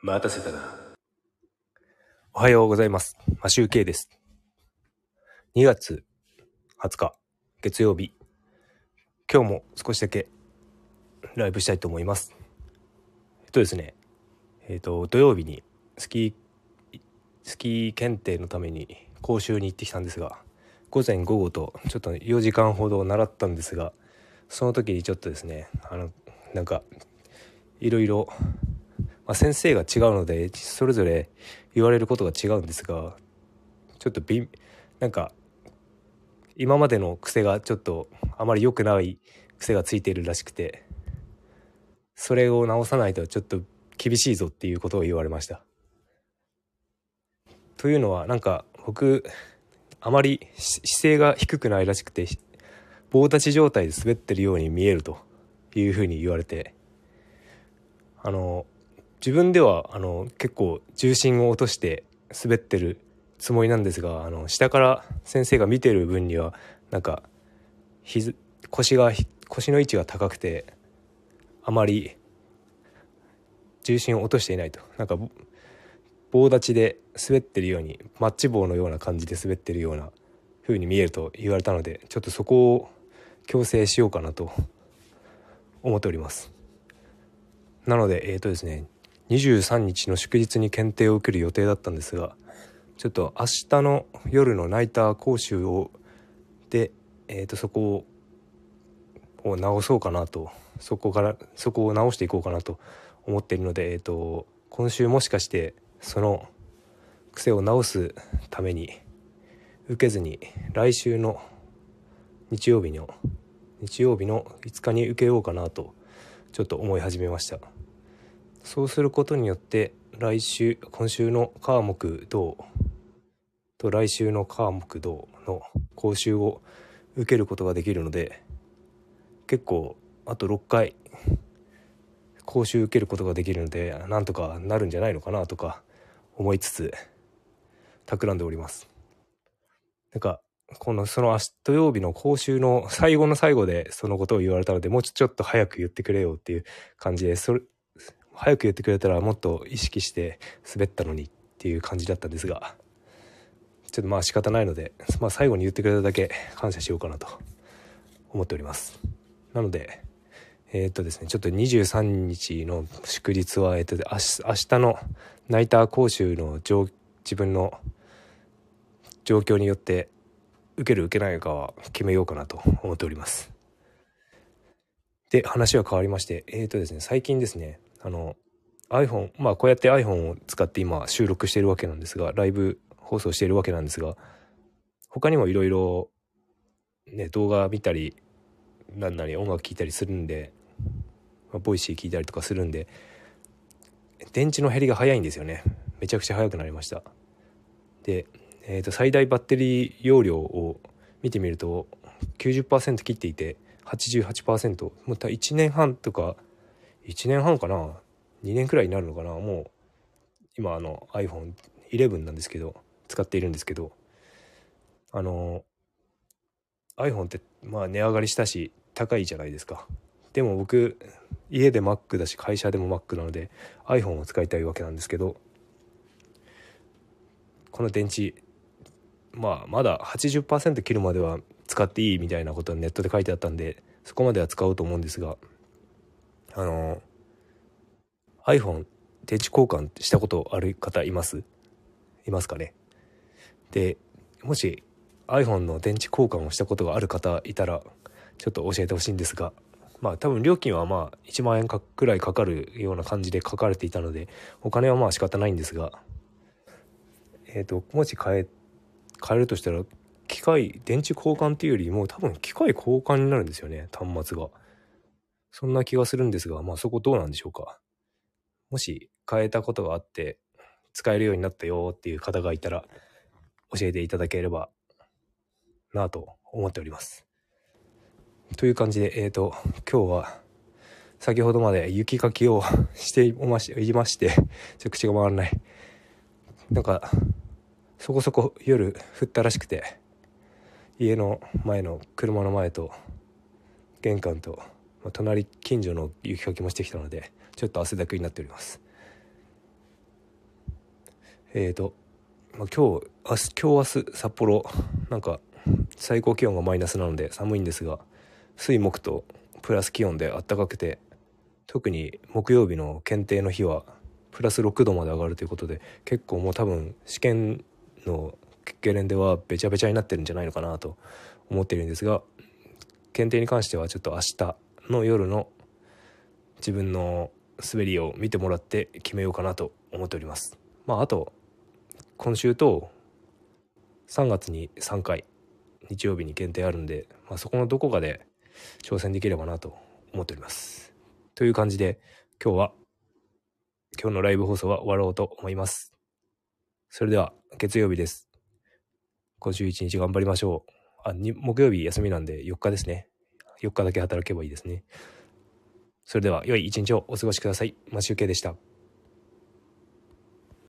待たせたな。おはようございます。マシュウケイです。2月20日、月曜日。今日も少しだけライブしたいと思います。えっとですね、えっと、土曜日にスキー、スキー検定のために講習に行ってきたんですが、午前午後とちょっと4時間ほど習ったんですが、その時にちょっとですね、あの、なんか、いろいろまあ、先生が違うのでそれぞれ言われることが違うんですがちょっとびなんか今までの癖がちょっとあまり良くない癖がついているらしくてそれを直さないとちょっと厳しいぞっていうことを言われました。というのはなんか僕あまり姿勢が低くないらしくて棒立ち状態で滑ってるように見えるというふうに言われてあの自分ではあの結構重心を落として滑ってるつもりなんですがあの下から先生が見てる分にはなんかひ腰が腰の位置が高くてあまり重心を落としていないと。なんか棒立ちで滑ってるようにマッチ棒のような感じで滑ってるような風に見えると言われたのでちょっとそこを矯正しようかなと思っております。なのでえっ、ー、とですね23日の祝日に検定を受ける予定だったんですがちょっと明日の夜のナイター講習をで、えー、とそこを直そうかなとそこからそこを直していこうかなと思っているので、えー、と今週もしかしてその癖を直すために受けずに来週の日曜日の日曜日の5日に受けようかなとちょっと思い始めました。そうすることによって来週今週の火木土と来週の火木土の講習を受けることができるので結構あと6回講習受けることができるのでなんとかなるんじゃないのかなとか思いつつ企んでおります。なんかこのその明日土曜日の講習の最後の最後でそのことを言われたのでもうちょっと早く言ってくれよっていう感じでそれ早く言ってくれたらもっと意識して滑ったのにっていう感じだったんですがちょっとまあ仕方ないので、まあ、最後に言ってくれただけ感謝しようかなと思っております。なのでえー、っとですねちょっと23日の祝日は、え、っと明日明日のナイター講習の自分の状況によって受ける受けないかは決めようかなと思っております。で話は変わりましてえー、っとですね最近ですねあの iPhone まあこうやって iPhone を使って今収録しているわけなんですがライブ放送しているわけなんですが他にもいろいろね動画見たりなんなり音楽聴いたりするんで、まあ、 Voicy 聞いたりとかするんで電池の減りが早いんですよね。めちゃくちゃ早くなりました。で、えー、と最大バッテリー容量を見てみると90%切っていて88%もう1年半とか1年半かな？2年くらいになるのかな？もう今あの iPhone11 なんですけど使っているんですけどあの iPhone ってまあ値上がりしたし高いじゃないですか。でも僕家で Mac だし会社でも Mac なので iPhone を使いたいわけなんですけどこの電池まあまだ80%切るまでは使っていいみたいなことはネットで書いてあったんでそこまでは使おうと思うんですがあの iPhone 電池交換したことある方います？いますかね？でもし iPhone の電池交換をしたことがある方いたらちょっと教えてほしいんですがまあ多分料金はまあ1万円かくらいかかるような感じで書かれていたのでお金はまあ仕方ないんですがえっ、ー、ともし変え変えるとしたら機械電池交換っていうよりも多分機械交換になるんですよね端末が。そんな気がするんですが、まあそこどうなんでしょうか。もし変えたことがあって、使えるようになったよっていう方がいたら、教えていただければなと思っております。という感じで、えっ、ー、と、今日は、先ほどまで雪かきをしていましいまして、ちょ口が回らない。なんか、そこそこ夜降ったらしくて、家の前の車の前と玄関とまあ隣近所の雪かきもしてきたのでちょっと汗だくになっております。えーと、まあ、今日明日今日明日札幌なんか最高気温がマイナスなので寒いんですが水木とプラス気温であったかくて特に木曜日の検定の日はプラス6度まで上がるということで結構もう多分試験のゲレンデはべちゃべちゃになってるんじゃないのかなと思ってるんですが検定に関してはちょっと明日の夜の自分の滑りを見てもらって決めようかなと思っております。まああと今週と3月に3回日曜日に限定あるんで、まあ、そこのどこかで挑戦できればなと思っております。という感じで今日は今日のライブ放送は終わろうと思います。それでは月曜日です。今週一日頑張りましょう。あに木曜日休みなんで4日ですね。4日だけ働けばいいですねそれでは良い一日をお過ごしください。マシュウケでした。